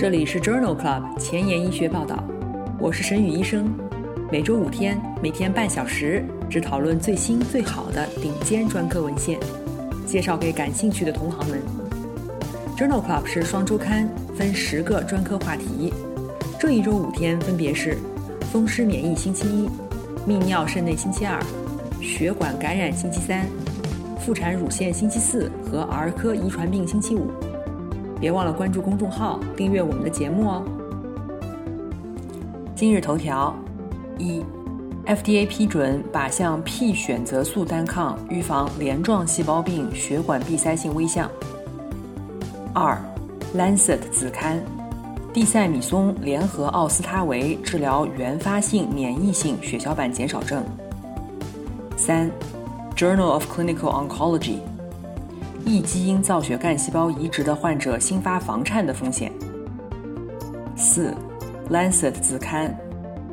这里是 Journal Club 前沿医学报道，我是沈宇医生。每周五天，每天半小时，只讨论最新最好的顶尖专科文献，介绍给感兴趣的同行们。Journal Club 是双周刊，分十个专科话题。这一周五天分别是：风湿免疫星期一、泌尿肾内星期二、血管感染星期三、妇产乳腺星期四和儿科遗传病星期五。别忘了关注公众号，订阅我们的节目哦。今日头条：一，FDA 批准靶向 P 选择素单抗预防镰状细胞病血管闭塞性微象。二，Lancet 子刊，地塞米松联合奥司他韦治疗原发性免疫性血小板减少症。三，Journal of Clinical Oncology。异基因造血干细胞移植的患者新发房颤的风险。四，《Lancet》子刊，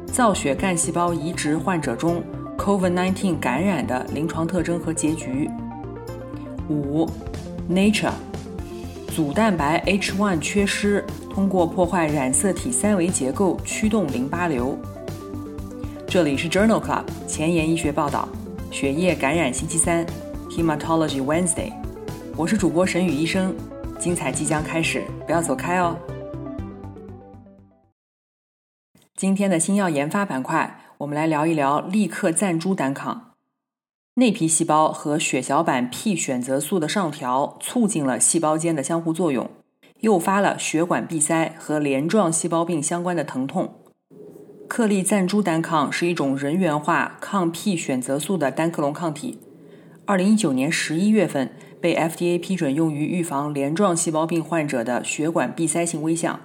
造血干细胞移植患者中 COVID-19 感染的临床特征和结局。五，《Nature》，组蛋白 H1 缺失，通过破坏染色体三维结构驱动淋巴瘤。这里是 Journal Club 前沿医学报道，血液感染星期三，Hematology Wednesday。我是主播沈宇医生，精彩即将开始，不要走开哦。今天的新药研发板块，我们来聊一聊利克赞珠单抗。内皮细胞和血小板 P 选择素的上调，促进了细胞间的相互作用，诱发了血管闭塞和镰状细胞病相关的疼痛。克利赞珠单抗是一种人源化抗 P 选择素的单克隆抗体。二零一九年十一月份。被 FDA 批准用于预防镰状细胞病患者的血管闭塞性微象。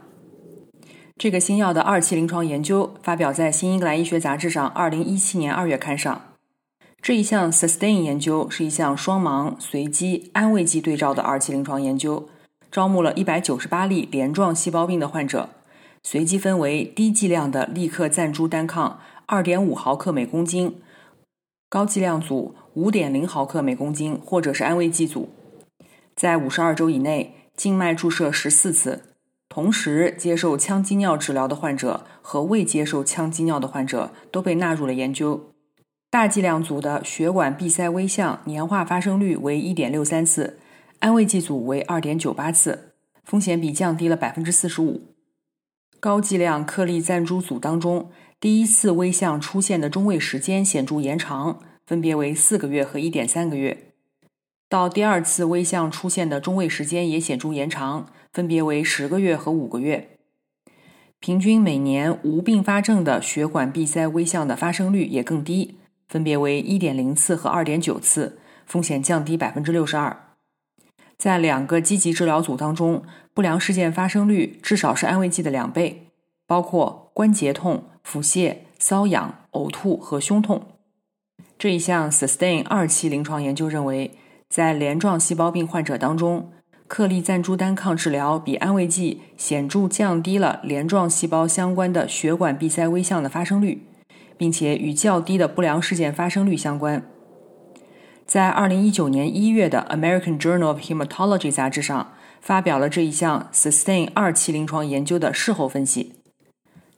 这个新药的二期临床研究发表在《新英格兰医学杂志》上，二零一七年二月刊上。这一项 SUSTAIN 研究是一项双盲、随机、安慰剂对照的二期临床研究，招募了一百九十八例镰状细胞病的患者，随机分为低剂量的利克赞珠单抗二点五毫克每公斤，高剂量组。五点零毫克每公斤，或者是安慰剂组，在五十二周以内静脉注射十四次，同时接受羟基尿治疗的患者和未接受羟基尿的患者都被纳入了研究。大剂量组的血管闭塞微象年化发生率为一点六三次，安慰剂组为二点九八次，风险比降低了百分之四十五。高剂量颗粒赞珠组当中，第一次微象出现的中位时间显著延长。分别为四个月和一点三个月，到第二次微象出现的中位时间也显著延长，分别为十个月和五个月。平均每年无并发症的血管闭塞微象的发生率也更低，分别为一点零次和二点九次，风险降低百分之六十二。在两个积极治疗组当中，不良事件发生率至少是安慰剂的两倍，包括关节痛、腹泻、瘙痒、呕吐和胸痛。这一项 SUSTAIN 二期临床研究认为，在镰状细胞病患者当中，克利赞珠单抗治疗比安慰剂显著降低了镰状细胞相关的血管闭塞微象的发生率，并且与较低的不良事件发生率相关。在二零一九年一月的 American Journal of Hematology 杂志上，发表了这一项 SUSTAIN 二期临床研究的事后分析。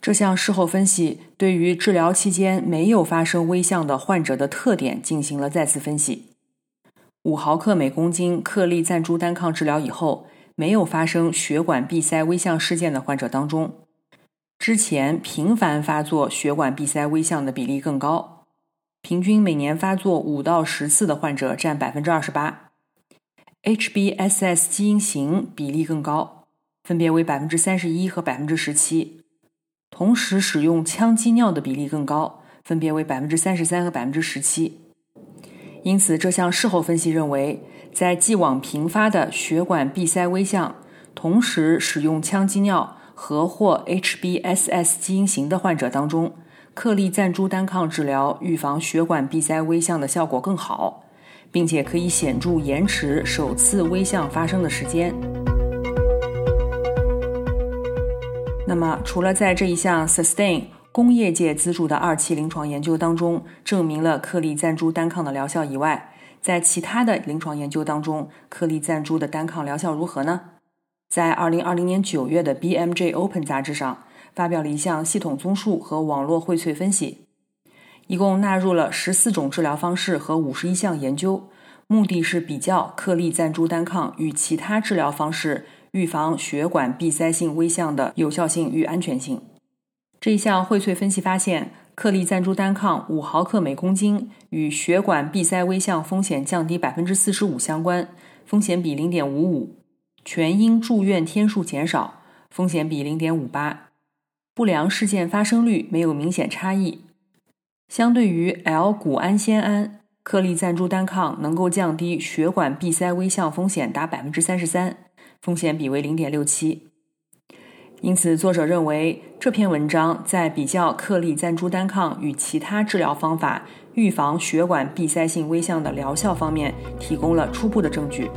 这项事后分析对于治疗期间没有发生微象的患者的特点进行了再次分析。五毫克每公斤克利赞珠单抗治疗以后，没有发生血管闭塞微象事件的患者当中，之前频繁发作血管闭塞微象的比例更高，平均每年发作五到十次的患者占百分之二十八，HBSS 基因型比例更高，分别为百分之三十一和百分之十七。同时使用羟基尿的比例更高，分别为百分之三十三和百分之十七。因此，这项事后分析认为，在既往频发的血管闭塞微象，同时使用羟基尿和或 HBSS 基因型的患者当中，克利赞珠单抗治疗预防血管闭塞微象的效果更好，并且可以显著延迟首次微象发生的时间。那么，除了在这一项 SUSTAIN 工业界资助的二期临床研究当中证明了克利赞珠单抗的疗效以外，在其他的临床研究当中，克利赞珠的单抗疗效如何呢？在二零二零年九月的 BMJ Open 杂志上发表了一项系统综述和网络荟萃分析，一共纳入了十四种治疗方式和五十一项研究，目的是比较克利赞珠单抗与其他治疗方式预防血管闭塞性微象的有效性与安全性。这一项荟萃分析发现，克利赞珠单抗五毫克每公斤与血管闭塞微象风险降低百分之四十五相关，风险比零点五五。全因住院天数减少，风险比零点五八，不良事件发生率没有明显差异。相对于 L 谷氨酰胺，克利赞珠单抗能够降低血管闭塞微象风险达百分之三十三，风险比为零点六七。因此，作者认为这篇文章在比较克利赞珠单抗与其他治疗方法预防血管闭塞性微象的疗效方面提供了初步的证据。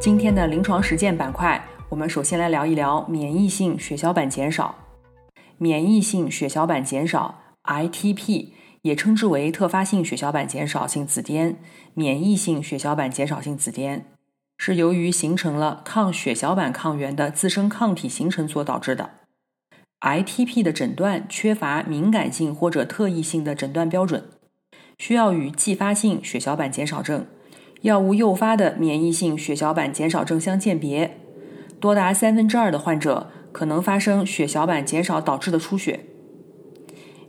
今天的临床实践板块，我们首先来聊一聊免疫性血小板减少。免疫性血小板减少 （ITP） 也称之为特发性血小板减少性紫癜、免疫性血小板减少性紫癜，是由于形成了抗血小板抗原的自身抗体形成所导致的。ITP 的诊断缺乏敏感性或者特异性的诊断标准，需要与继发性血小板减少症。药物诱发的免疫性血小板减少症相鉴别，多达三分之二的患者可能发生血小板减少导致的出血。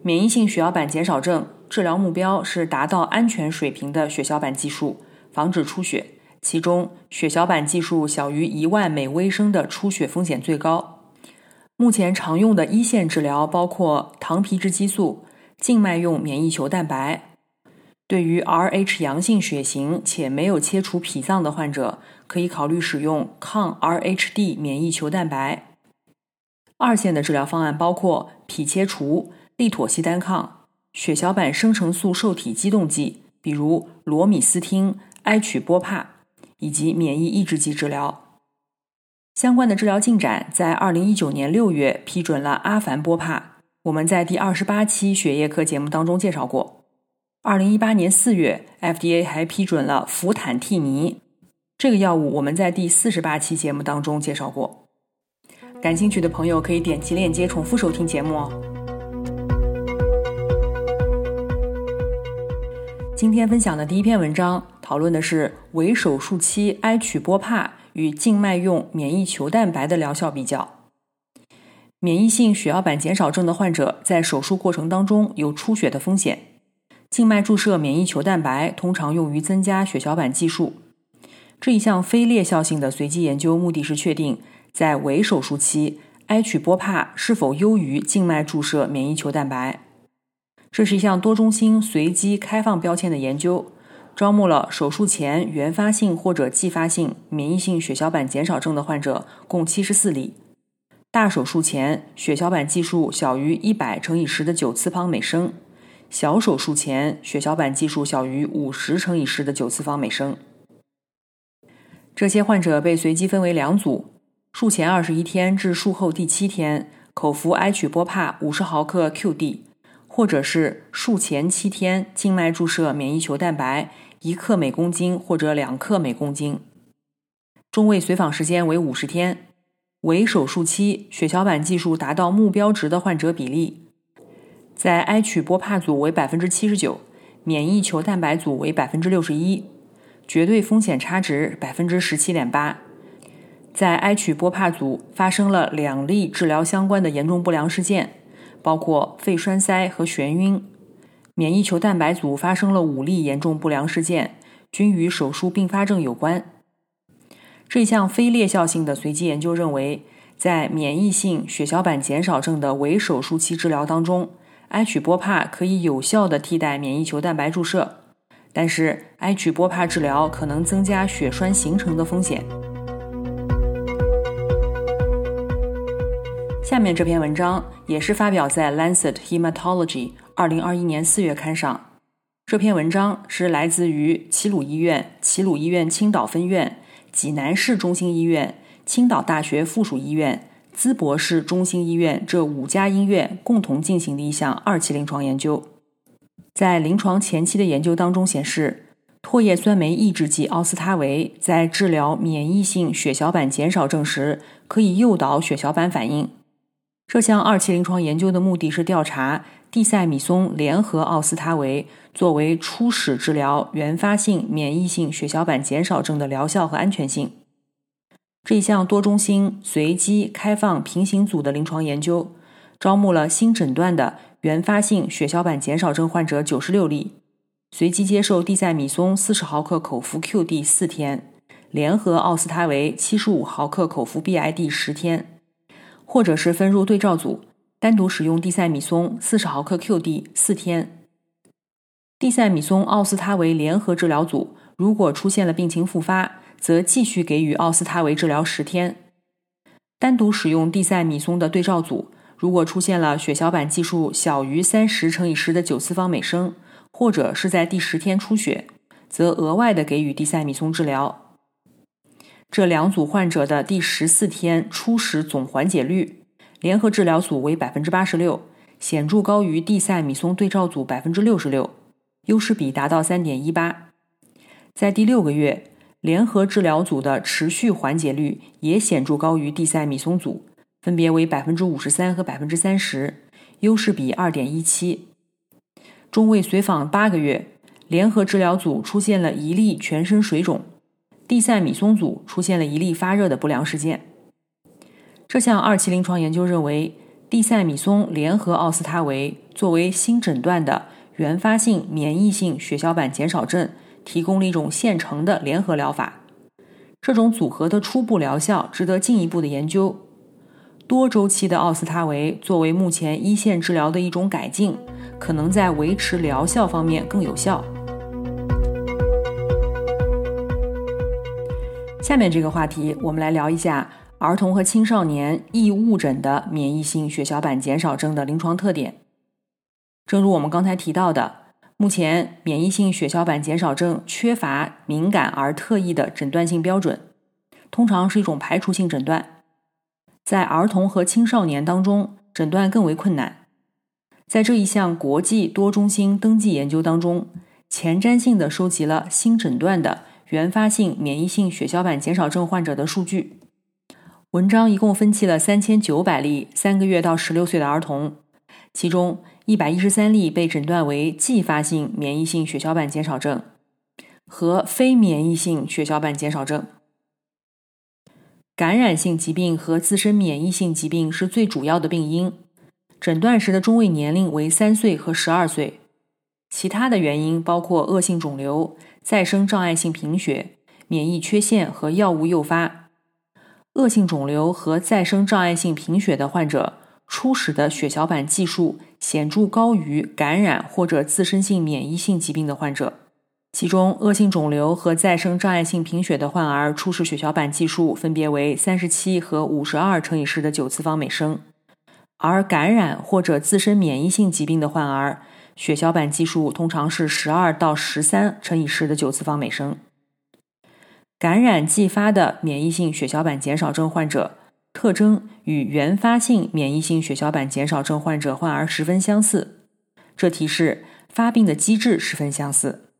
免疫性血小板减少症治疗目标是达到安全水平的血小板计数，防止出血。其中，血小板计数小于一万每微升的出血风险最高。目前常用的一线治疗包括糖皮质激素、静脉用免疫球蛋白。对于 Rh 阳性血型且没有切除脾脏的患者，可以考虑使用抗 Rhd 免疫球蛋白。二线的治疗方案包括脾切除、利妥昔单抗、血小板生成素受体激动剂，比如罗米斯汀、埃曲波帕，以及免疫抑制剂治疗。相关的治疗进展在二零一九年六月批准了阿凡波帕，我们在第二十八期血液科节目当中介绍过。二零一八年四月，FDA 还批准了福坦替尼这个药物，我们在第四十八期节目当中介绍过。感兴趣的朋友可以点击链接重复收听节目哦。今天分享的第一篇文章讨论的是围手术期埃曲波帕与静脉用免疫球蛋白的疗效比较。免疫性血小板减少症的患者在手术过程当中有出血的风险。静脉注射免疫球蛋白通常用于增加血小板计数。这一项非裂效性的随机研究目的是确定在围手术期埃曲波帕是否优于静脉注射免疫球蛋白。这是一项多中心随机开放标签的研究，招募了手术前原发性或者继发性免疫性血小板减少症的患者共七十四例。大手术前血小板计数小于一百乘以十的九次方每升。小手术前血小板计数小于五十乘以十的九次方每升。这些患者被随机分为两组：术前二十一天至术后第七天口服埃曲波帕五十毫克 QD，或者是术前七天静脉注射免疫球蛋白一克每公斤或者两克每公斤。中位随访时间为五十天。为手术期血小板计数达到目标值的患者比例。在埃曲波帕组为百分之七十九，免疫球蛋白组为百分之六十一，绝对风险差值百分之十七点八。在埃曲波帕组发生了两例治疗相关的严重不良事件，包括肺栓塞和眩晕。免疫球蛋白组发生了五例严重不良事件，均与手术并发症有关。这项非裂效性的随机研究认为，在免疫性血小板减少症的围手术期治疗当中。埃曲波帕可以有效的替代免疫球蛋白注射，但是埃曲波帕治疗可能增加血栓形成的风险。下面这篇文章也是发表在《Lancet Hematology》二零二一年四月刊上。这篇文章是来自于齐鲁医院、齐鲁医院青岛分院、济南市中心医院、青岛大学附属医院。淄博市中心医院这五家医院共同进行的一项二期临床研究，在临床前期的研究当中显示，唾液酸酶抑制剂奥司他韦在治疗免疫性血小板减少症时，可以诱导血小板反应。这项二期临床研究的目的是调查地塞米松联合奥司他韦作为初始治疗原发性免疫性血小板减少症的疗效和安全性。这一项多中心、随机、开放、平行组的临床研究，招募了新诊断的原发性血小板减少症患者九十六例。随机接受地塞米松四十毫克口服 QD 四天，联合奥司他韦七十五毫克口服 BID 十天，或者是分入对照组，单独使用地塞米松四十毫克 QD 四天。地塞米松奥司他韦联合治疗组如果出现了病情复发，则继续给予奥司他韦治疗十天。单独使用地塞米松的对照组，如果出现了血小板计数小于三十乘以十的九次方每升。或者是在第十天出血，则额外的给予地塞米松治疗。这两组患者的第十四天初始总缓解率，联合治疗组为百分之八十六，显著高于地塞米松对照组百分之六十六，优势比达到三点一八。在第六个月，联合治疗组的持续缓解率也显著高于地塞米松组，分别为百分之五十三和百分之三十，优势比二点一七。中位随访八个月，联合治疗组出现了一例全身水肿，地塞米松组出现了一例发热的不良事件。这项二期临床研究认为，地塞米松联合奥司他韦作为新诊断的原发性免疫性血小板减少症，提供了一种现成的联合疗法。这种组合的初步疗效值得进一步的研究。多周期的奥司他韦作为目前一线治疗的一种改进。可能在维持疗效方面更有效。下面这个话题，我们来聊一下儿童和青少年易误诊的免疫性血小板减少症的临床特点。正如我们刚才提到的，目前免疫性血小板减少症缺乏敏感而特异的诊断性标准，通常是一种排除性诊断。在儿童和青少年当中，诊断更为困难。在这一项国际多中心登记研究当中，前瞻性的收集了新诊断的原发性免疫性血小板减少症患者的数据。文章一共分析了三千九百例三个月到十六岁的儿童，其中一百一十三例被诊断为继发性免疫性血小板减少症和非免疫性血小板减少症。感染性疾病和自身免疫性疾病是最主要的病因。诊断时的中位年龄为三岁和十二岁，其他的原因包括恶性肿瘤、再生障碍性贫血、免疫缺陷和药物诱发。恶性肿瘤和再生障碍性贫血的患者，初始的血小板计数显著高于感染或者自身性免疫性疾病的患者。其中，恶性肿瘤和再生障碍性贫血的患儿初始血小板计数分别为三十七和五十二乘以十的九次方每升。而感染或者自身免疫性疾病的患儿，血小板计数通常是十二到十三乘以十的九次方每升。感染继发的免疫性血小板减少症患者特征与原发性免疫性血小板减少症患者患儿十分相似，这提示发病的机制十分相似。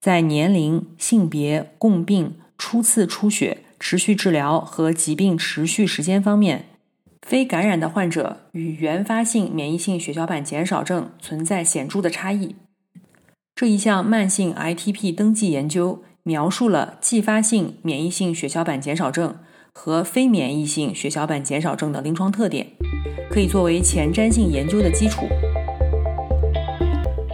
在年龄、性别、共病、初次出血、持续治疗和疾病持续时间方面。非感染的患者与原发性免疫性血小板减少症存在显著的差异。这一项慢性 ITP 登记研究描述了继发性免疫性血小板减少症和非免疫性血小板减少症的临床特点，可以作为前瞻性研究的基础。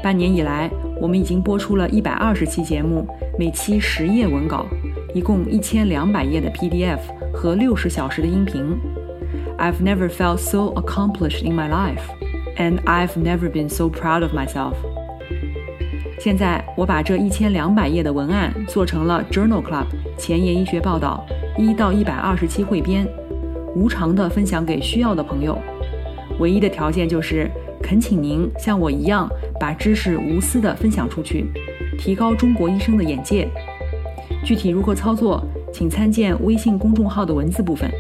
半年以来，我们已经播出了一百二十期节目，每期十页文稿，一共一千两百页的 PDF 和六十小时的音频。I've never felt so accomplished in my life, and I've never been so proud of myself. 现在我把这一千两百页的文案做成了 Journal Club 前沿医学报道一到一百二十期汇编，无偿的分享给需要的朋友。唯一的条件就是恳请您像我一样把知识无私的分享出去，提高中国医生的眼界。具体如何操作，请参见微信公众号的文字部分。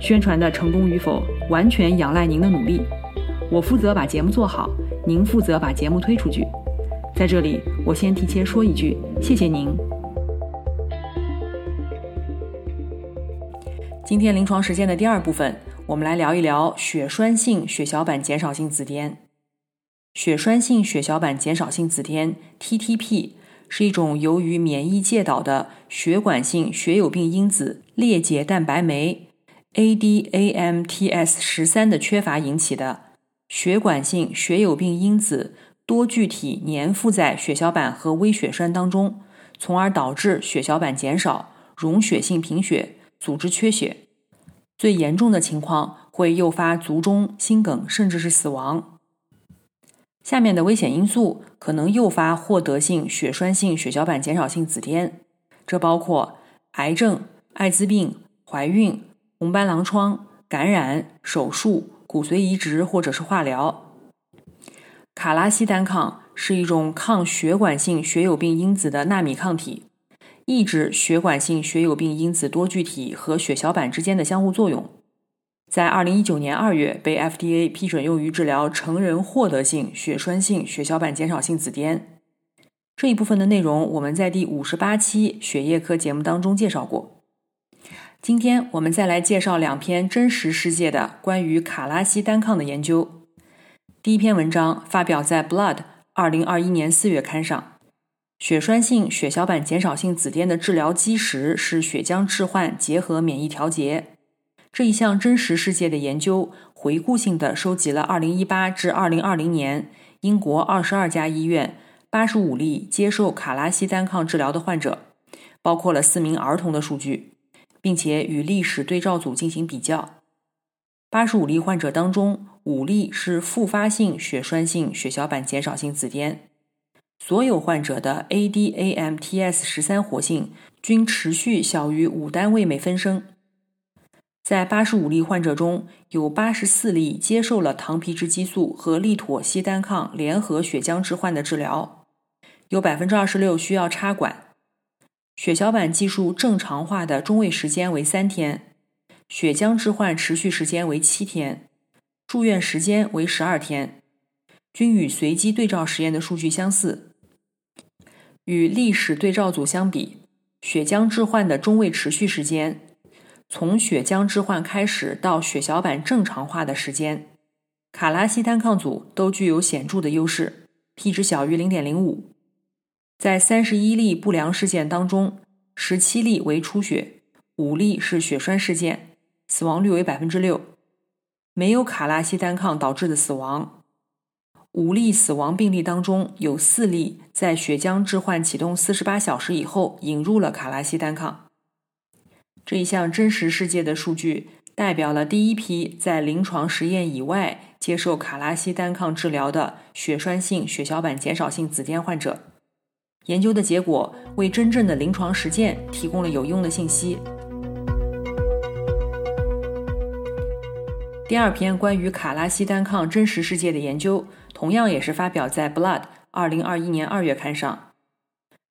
宣传的成功与否，完全仰赖您的努力。我负责把节目做好，您负责把节目推出去。在这里，我先提前说一句，谢谢您。今天临床实践的第二部分，我们来聊一聊血栓性血小板减少性紫癜。血栓性血小板减少性紫癜 （TTP） 是一种由于免疫介导的血管性血友病因子裂解蛋白酶 ADAMTS 十三的缺乏引起的血管性血友病因子多聚体粘附在血小板和微血栓当中，从而导致血小板减少、溶血性贫血。组织缺血，最严重的情况会诱发卒中、心梗，甚至是死亡。下面的危险因素可能诱发获得性血栓性血小板减少性紫癜，这包括癌症、艾滋病、怀孕、红斑狼疮、感染、手术、骨髓移植或者是化疗。卡拉西单抗是一种抗血管性血友病因子的纳米抗体。抑制血管性血友病因子多聚体和血小板之间的相互作用，在二零一九年二月被 FDA 批准用于治疗成人获得性血栓性血小板减少性紫癜。这一部分的内容我们在第五十八期血液科节目当中介绍过。今天我们再来介绍两篇真实世界的关于卡拉西单抗的研究。第一篇文章发表在《Blood》二零二一年四月刊上。血栓性血小板减少性紫癜的治疗基石是血浆置换结合免疫调节。这一项真实世界的研究回顾性的收集了2018至2020年英国22家医院85例接受卡拉西单抗治疗的患者，包括了四名儿童的数据，并且与历史对照组进行比较。85例患者当中，五例是复发性血栓性血小板减少性紫癜。所有患者的 ADAMTS 十三活性均持续小于五单位每分升。在八十五例患者中，有八十四例接受了糖皮质激素和利妥昔单抗联合血浆置换的治疗，有百分之二十六需要插管。血小板计数正常化的中位时间为三天，血浆置换持续时间为七天，住院时间为十二天，均与随机对照实验的数据相似。与历史对照组相比，血浆置换的中位持续时间，从血浆置换开始到血小板正常化的时间，卡拉西单抗组都具有显著的优势，p 值小于零点零五。在三十一例不良事件当中，十七例为出血，五例是血栓事件，死亡率为百分之六，没有卡拉西单抗导致的死亡。五例死亡病例当中，有四例在血浆置换启动四十八小时以后引入了卡拉西单抗。这一项真实世界的数据代表了第一批在临床实验以外接受卡拉西单抗治疗的血栓性血小板减少性紫癜患者。研究的结果为真正的临床实践提供了有用的信息。第二篇关于卡拉西单抗真实世界的研究。同样也是发表在《Blood》二零二一年二月刊上。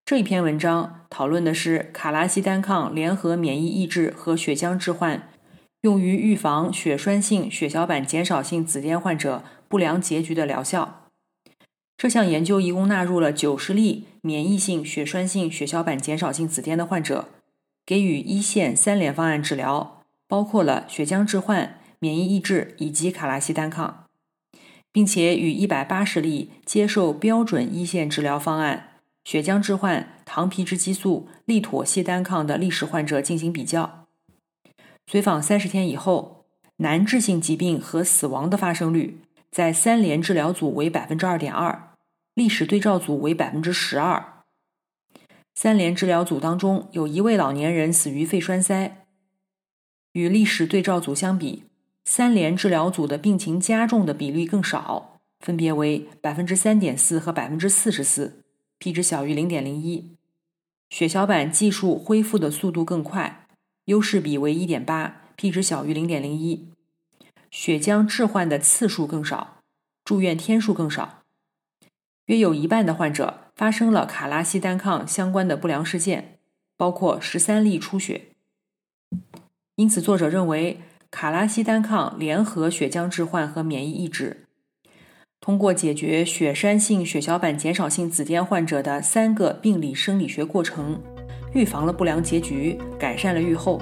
这一篇文章讨论的是卡拉西单抗联合免疫抑制和血浆置换用于预防血栓性血小板减少性紫癜患者不良结局的疗效。这项研究一共纳入了九十例免疫性血栓性血小板减少性紫癜的患者，给予一线三联方案治疗，包括了血浆置换、免疫抑制以及卡拉西单抗。并且与一百八十例接受标准一线治疗方案血浆置换糖皮质激素利妥昔单抗的历史患者进行比较。随访三十天以后，难治性疾病和死亡的发生率在三联治疗组为百分之二点二，历史对照组为百分之十二。三联治疗组当中有一位老年人死于肺栓塞，与历史对照组相比。三联治疗组的病情加重的比例更少，分别为百分之三点四和百分之四十四，p 值小于零点零一。血小板计数恢复的速度更快，优势比为一点八，p 值小于零点零一。血浆置换的次数更少，住院天数更少。约有一半的患者发生了卡拉西单抗相关的不良事件，包括十三例出血。因此，作者认为。卡拉西单抗联合血浆置换和免疫抑制，通过解决血栓性血小板减少性紫癜患者的三个病理生理学过程，预防了不良结局，改善了预后。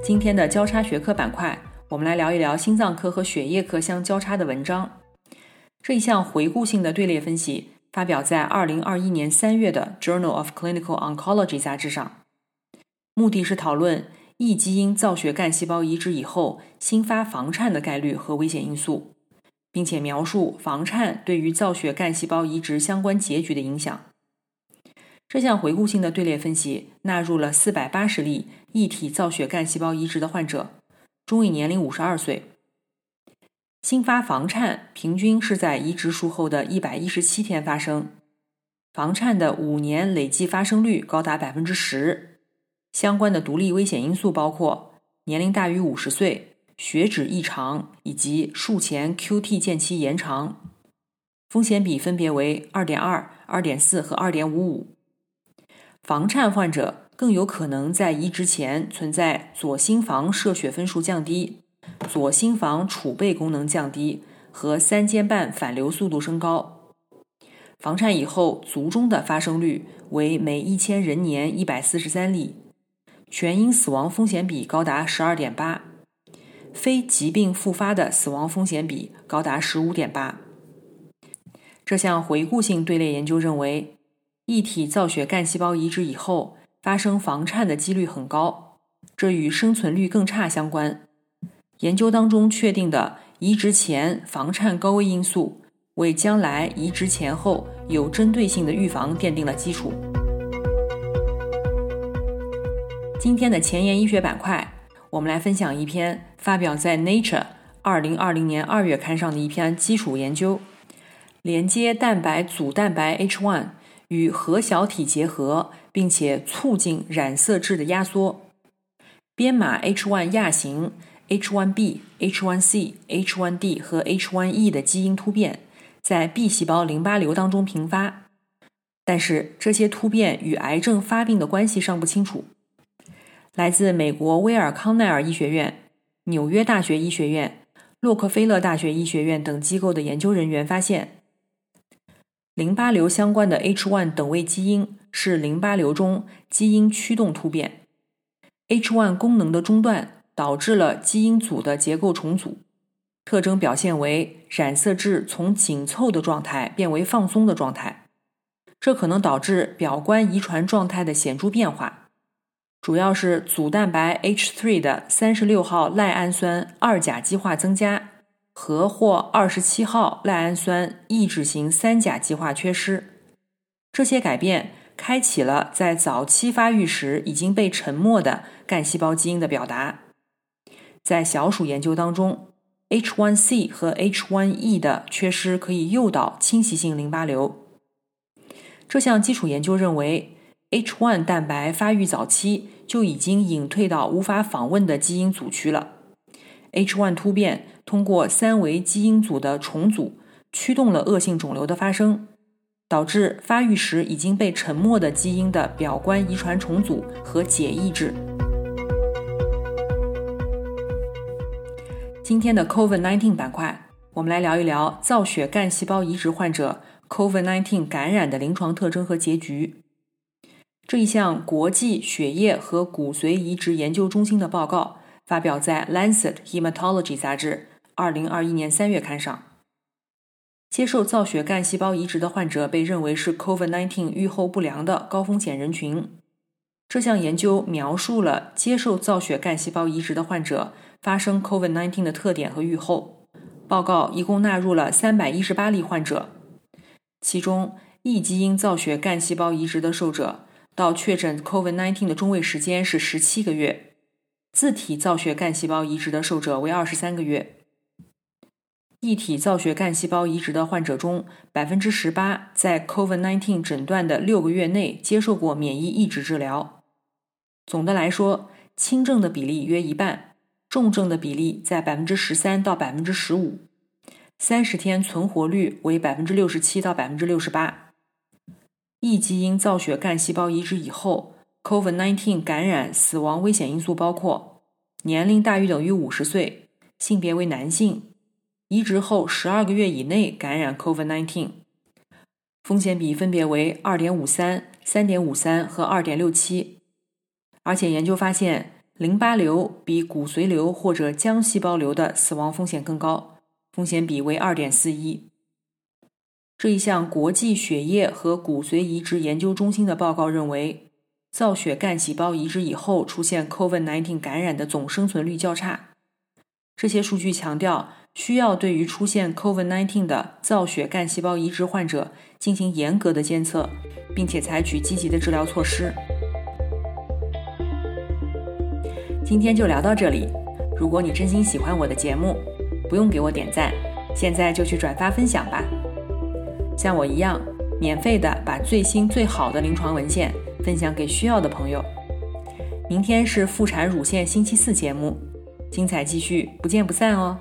今天的交叉学科板块，我们来聊一聊心脏科和血液科相交叉的文章。这一项回顾性的队列分析发表在2021年3月的《Journal of Clinical Oncology》杂志上，目的是讨论异基因造血干细胞移植以后新发房颤的概率和危险因素，并且描述房颤对于造血干细胞移植相关结局的影响。这项回顾性的队列分析纳入了480例。异体造血干细胞移植的患者，中位年龄五十二岁，新发房颤平均是在移植术后的一百一十七天发生，房颤的五年累计发生率高达百分之十。相关的独立危险因素包括年龄大于五十岁、血脂异常以及术前 QT 间期延长，风险比分别为二点二、二点四和二点五五。房颤患者。更有可能在移植前存在左心房射血分数降低、左心房储备功能降低和三尖瓣反流速度升高。房颤以后卒中的发生率为每一千人年一百四十三例，全因死亡风险比高达十二点八，非疾病复发的死亡风险比高达十五点八。这项回顾性队列研究认为，异体造血干细胞移植以后。发生房颤的几率很高，这与生存率更差相关。研究当中确定的移植前房颤高危因素，为将来移植前后有针对性的预防奠定了基础。今天的前沿医学板块，我们来分享一篇发表在《Nature》二零二零年二月刊上的一篇基础研究，连接蛋白组蛋白 H1 与核小体结合。并且促进染色质的压缩，编码 H1 亚型、H1b、H1c、H1d 和 H1e 的基因突变在 B 细胞淋巴瘤当中频发，但是这些突变与癌症发病的关系尚不清楚。来自美国威尔康奈尔医学院、纽约大学医学院、洛克菲勒大学医学院等机构的研究人员发现，淋巴瘤相关的 H1 等位基因。是淋巴瘤中基因驱动突变，H1 功能的中断导致了基因组的结构重组，特征表现为染色质从紧凑的状态变为放松的状态，这可能导致表观遗传状态的显著变化，主要是组蛋白 H3 的三十六号赖氨酸二甲基化增加和或二十七号赖氨酸抑制型三甲基化缺失，这些改变。开启了在早期发育时已经被沉没的干细胞基因的表达。在小鼠研究当中，H1c 和 H1e 的缺失可以诱导侵袭性淋巴瘤。这项基础研究认为，H1 蛋白发育早期就已经隐退到无法访问的基因组区了。H1 突变通过三维基因组的重组，驱动了恶性肿瘤的发生。导致发育时已经被沉没的基因的表观遗传重组和解抑制。今天的 COVID-19 板块，我们来聊一聊造血干细胞移植患者 COVID-19 感染的临床特征和结局。这一项国际血液和骨髓移植研究中心的报告发表在《Lancet Hematology》杂志2021年3月刊上。接受造血干细胞移植的患者被认为是 COVID-19 预后不良的高风险人群。这项研究描述了接受造血干细胞移植的患者发生 COVID-19 的特点和预后。报告一共纳入了318例患者，其中异基因造血干细胞移植的受者到确诊 COVID-19 的中位时间是17个月，自体造血干细胞移植的受者为23个月。异体造血干细胞移植的患者中，百分之十八在 COVID-19 诊断的六个月内接受过免疫抑制治疗。总的来说，轻症的比例约一半，重症的比例在百分之十三到百分之十五，三十天存活率为百分之六十七到百分之六十八。异基因造血干细胞移植以后，COVID-19 感染死亡危险因素包括年龄大于等于五十岁。性别为男性，移植后十二个月以内感染 COVID-19，风险比分别为二点五三、三点五三和二点六七。而且研究发现，淋巴瘤比骨髓瘤或者浆细胞瘤的死亡风险更高，风险比为二点四一。这一项国际血液和骨髓移植研究中心的报告认为，造血干细胞移植以后出现 COVID-19 感染的总生存率较差。这些数据强调，需要对于出现 COVID-19 的造血干细胞移植患者进行严格的监测，并且采取积极的治疗措施。今天就聊到这里。如果你真心喜欢我的节目，不用给我点赞，现在就去转发分享吧。像我一样，免费的把最新最好的临床文献分享给需要的朋友。明天是妇产乳腺星期四节目，精彩继续，不见不散哦。